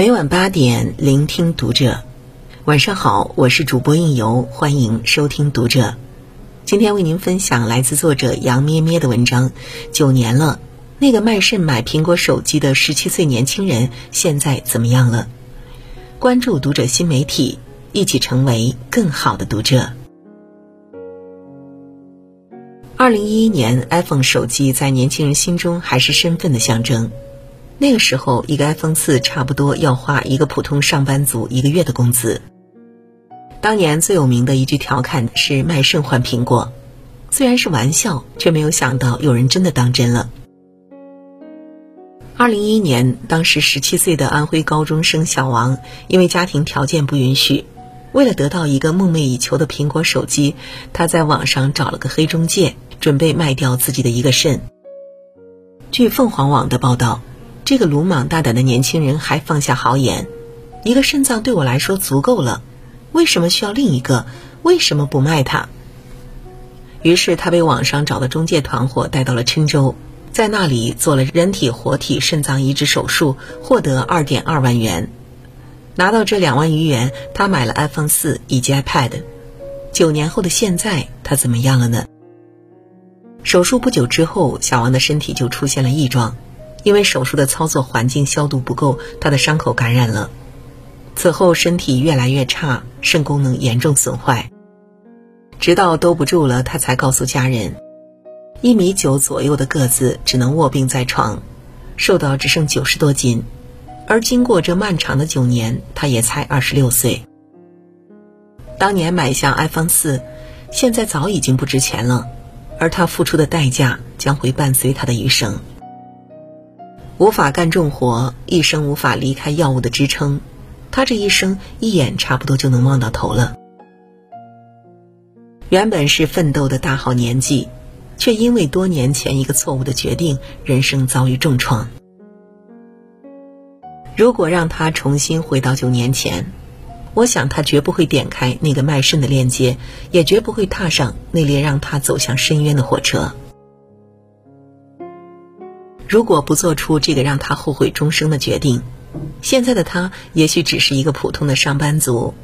每晚八点，聆听读者。晚上好，我是主播应由，欢迎收听读者。今天为您分享来自作者杨咩咩的文章。九年了，那个卖肾买苹果手机的十七岁年轻人现在怎么样了？关注读者新媒体，一起成为更好的读者。二零一一年，iPhone 手机在年轻人心中还是身份的象征。那个时候，一个 iPhone 四差不多要花一个普通上班族一个月的工资。当年最有名的一句调侃是“卖肾换苹果”，虽然是玩笑，却没有想到有人真的当真了。二零一一年，当时十七岁的安徽高中生小王，因为家庭条件不允许，为了得到一个梦寐以求的苹果手机，他在网上找了个黑中介，准备卖掉自己的一个肾。据凤凰网的报道。这个鲁莽大胆的年轻人还放下豪言：“一个肾脏对我来说足够了，为什么需要另一个？为什么不卖它？”于是他被网上找的中介团伙带到了郴州，在那里做了人体活体肾脏移植手术，获得二点二万元。拿到这两万余元，他买了 iPhone 四以及 iPad。九年后的现在，他怎么样了呢？手术不久之后，小王的身体就出现了异状。因为手术的操作环境消毒不够，他的伤口感染了。此后身体越来越差，肾功能严重损坏，直到兜不住了，他才告诉家人：一米九左右的个子，只能卧病在床，瘦到只剩九十多斤。而经过这漫长的九年，他也才二十六岁。当年买下 iPhone 四，现在早已经不值钱了，而他付出的代价将会伴随他的一生。无法干重活，一生无法离开药物的支撑，他这一生一眼差不多就能望到头了。原本是奋斗的大好年纪，却因为多年前一个错误的决定，人生遭遇重创。如果让他重新回到九年前，我想他绝不会点开那个卖肾的链接，也绝不会踏上那列让他走向深渊的火车。如果不做出这个让他后悔终生的决定，现在的他也许只是一个普通的上班族，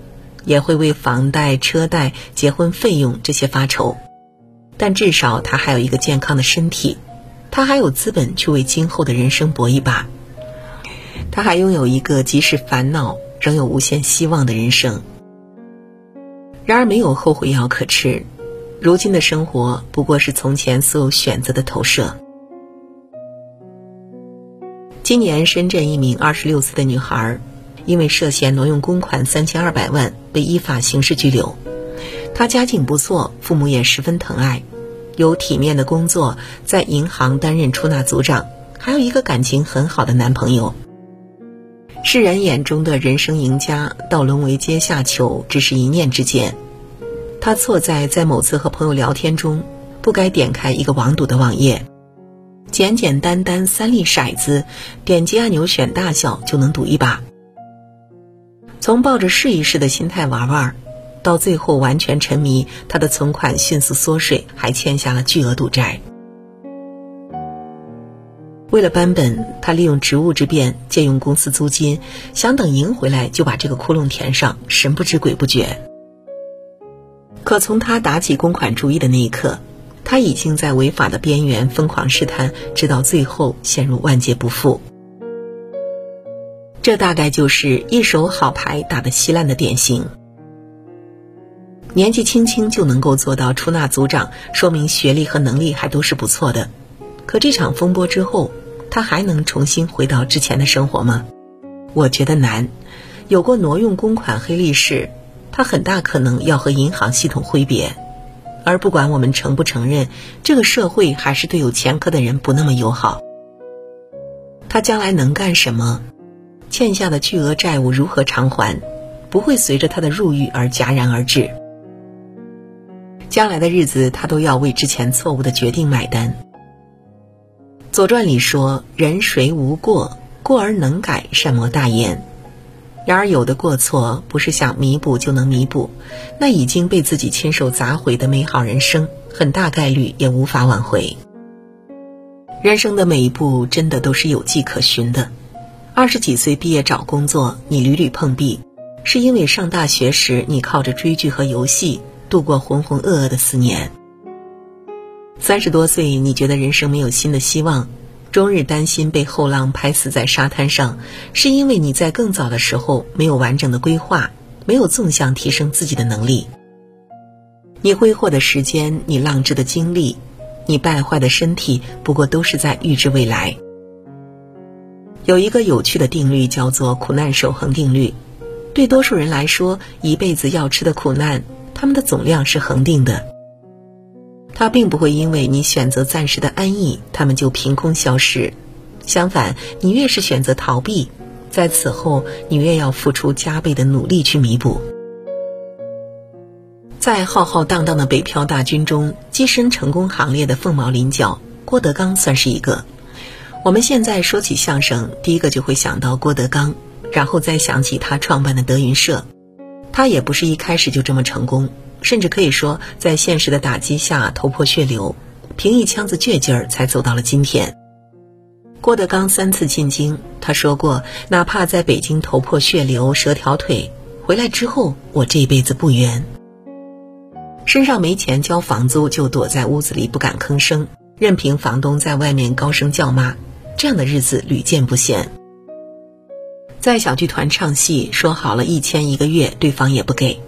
也会为房贷、车贷、结婚费用这些发愁，但至少他还有一个健康的身体，他还有资本去为今后的人生搏一把，他还拥有一个即使烦恼仍有无限希望的人生。然而，没有后悔药可吃，如今的生活不过是从前所有选择的投射。今年，深圳一名二十六岁的女孩，因为涉嫌挪用公款三千二百万，被依法刑事拘留。她家境不错，父母也十分疼爱，有体面的工作，在银行担任出纳组长，还有一个感情很好的男朋友。世人眼中的人生赢家，到沦为阶下囚，只是一念之间。她错在在某次和朋友聊天中，不该点开一个网赌的网页。简简单单三粒骰子，点击按钮选大小就能赌一把。从抱着试一试的心态玩玩，到最后完全沉迷，他的存款迅速缩水，还欠下了巨额赌债。为了扳本，他利用职务之便借用公司租金，想等赢回来就把这个窟窿填上，神不知鬼不觉。可从他打起公款主意的那一刻。他已经在违法的边缘疯狂试探，直到最后陷入万劫不复。这大概就是一手好牌打得稀烂的典型。年纪轻轻就能够做到出纳组长，说明学历和能力还都是不错的。可这场风波之后，他还能重新回到之前的生活吗？我觉得难。有过挪用公款黑历史，他很大可能要和银行系统挥别。而不管我们承不承认，这个社会还是对有前科的人不那么友好。他将来能干什么？欠下的巨额债务如何偿还？不会随着他的入狱而戛然而止。将来的日子，他都要为之前错误的决定买单。《左传》里说：“人谁无过？过而能改，善莫大焉。”然而，有的过错不是想弥补就能弥补，那已经被自己亲手砸毁的美好人生，很大概率也无法挽回。人生的每一步真的都是有迹可循的，二十几岁毕业找工作，你屡屡碰壁，是因为上大学时你靠着追剧和游戏度过浑浑噩噩的四年。三十多岁，你觉得人生没有新的希望，终日担心被后浪拍死在沙滩上，是因为你在更早的时候没有完整的规划，没有纵向提升自己的能力。你挥霍的时间，你浪掷的精力，你败坏的身体，不过都是在预知未来。有一个有趣的定律，叫做苦难守恒定律。对多数人来说，一辈子要吃的苦难，他们的总量是恒定的。它并不会因为你选择暂时的安逸，他们就凭空消失。相反，你越是选择逃避，在此后你越要付出加倍的努力去弥补。在浩浩荡荡的北漂大军中，跻身成功行列的凤毛麟角，郭德纲算是一个。我们现在说起相声，第一个就会想到郭德纲，然后再想起他创办的德云社。他也不是一开始就这么成功，甚至可以说，在现实的打击下头破血流，凭一腔子倔劲儿才走到了今天。郭德纲三次进京，他说过，哪怕在北京头破血流、折条腿，回来之后，我这辈子不冤。身上没钱交房租，就躲在屋子里不敢吭声，任凭房东在外面高声叫骂。这样的日子屡见不鲜。在小剧团唱戏，说好了一千一个月，对方也不给。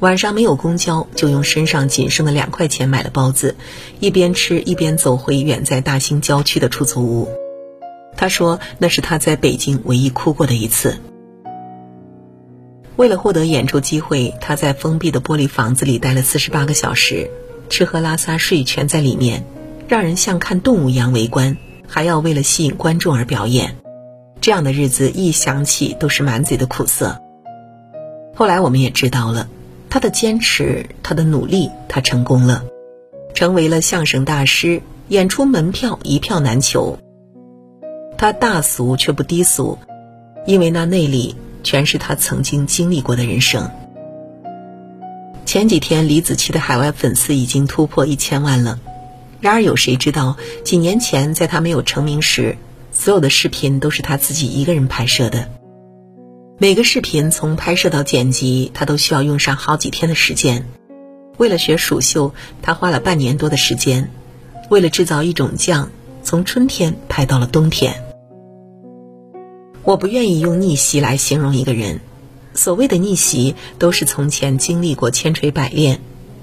晚上没有公交，就用身上仅剩的两块钱买了包子，一边吃一边走回远在大兴郊区的出租屋。他说那是他在北京唯一哭过的一次。为了获得演出机会，他在封闭的玻璃房子里待了四十八个小时，吃喝拉撒睡全在里面，让人像看动物一样围观，还要为了吸引观众而表演。这样的日子一想起都是满嘴的苦涩。后来我们也知道了，他的坚持，他的努力，他成功了，成为了相声大师，演出门票一票难求。他大俗却不低俗，因为那内里。全是他曾经经历过的人生。前几天，李子柒的海外粉丝已经突破一千万了。然而，有谁知道，几年前在他没有成名时，所有的视频都是他自己一个人拍摄的。每个视频从拍摄到剪辑，他都需要用上好几天的时间。为了学蜀绣，他花了半年多的时间；为了制造一种酱，从春天拍到了冬天。我不愿意用逆袭来形容一个人，所谓的逆袭，都是从前经历过千锤百炼，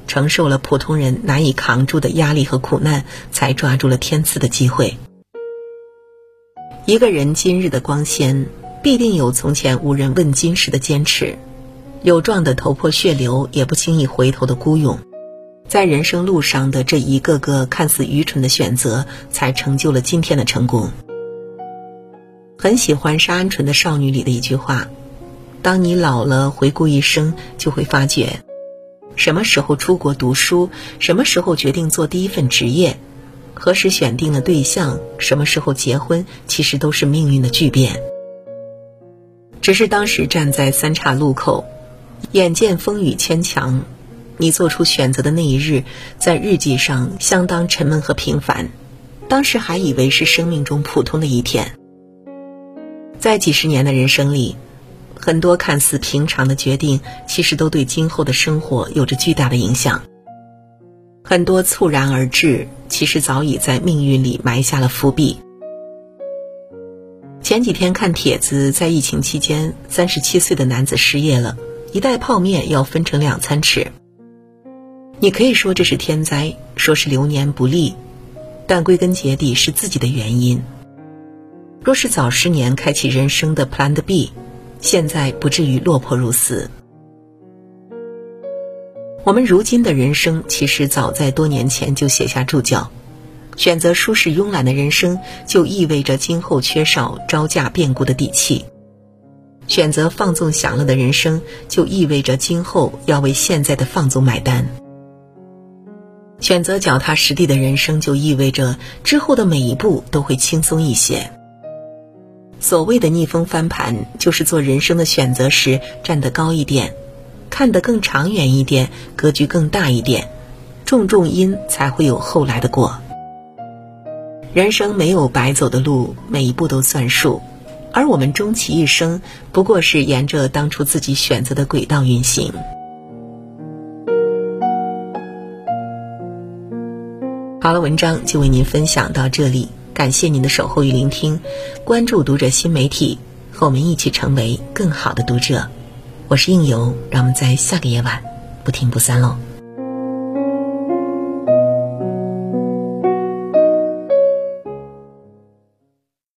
承受了普通人难以扛住的压力和苦难，才抓住了天赐的机会。一个人今日的光鲜，必定有从前无人问津时的坚持，有撞得头破血流也不轻易回头的孤勇，在人生路上的这一个个看似愚蠢的选择，才成就了今天的成功。很喜欢沙鹌鹑的少女里的一句话：“当你老了，回顾一生，就会发觉，什么时候出国读书，什么时候决定做第一份职业，何时选定了对象，什么时候结婚，其实都是命运的巨变。只是当时站在三岔路口，眼见风雨牵强，你做出选择的那一日，在日记上相当沉闷和平凡。当时还以为是生命中普通的一天。”在几十年的人生里，很多看似平常的决定，其实都对今后的生活有着巨大的影响。很多猝然而至，其实早已在命运里埋下了伏笔。前几天看帖子，在疫情期间，三十七岁的男子失业了，一袋泡面要分成两餐吃。你可以说这是天灾，说是流年不利，但归根结底是自己的原因。若是早十年开启人生的 Plan B，现在不至于落魄如斯。我们如今的人生，其实早在多年前就写下注脚：选择舒适慵懒的人生，就意味着今后缺少招架变故的底气；选择放纵享乐的人生，就意味着今后要为现在的放纵买单；选择脚踏实地的人生，就意味着之后的每一步都会轻松一些。所谓的逆风翻盘，就是做人生的选择时站得高一点，看得更长远一点，格局更大一点，种种因才会有后来的果。人生没有白走的路，每一步都算数。而我们终其一生，不过是沿着当初自己选择的轨道运行。好了，文章就为您分享到这里，感谢您的守候与聆听，关注读者新媒体，和我们一起成为更好的读者。我是应由，让我们在下个夜晚不听不散喽。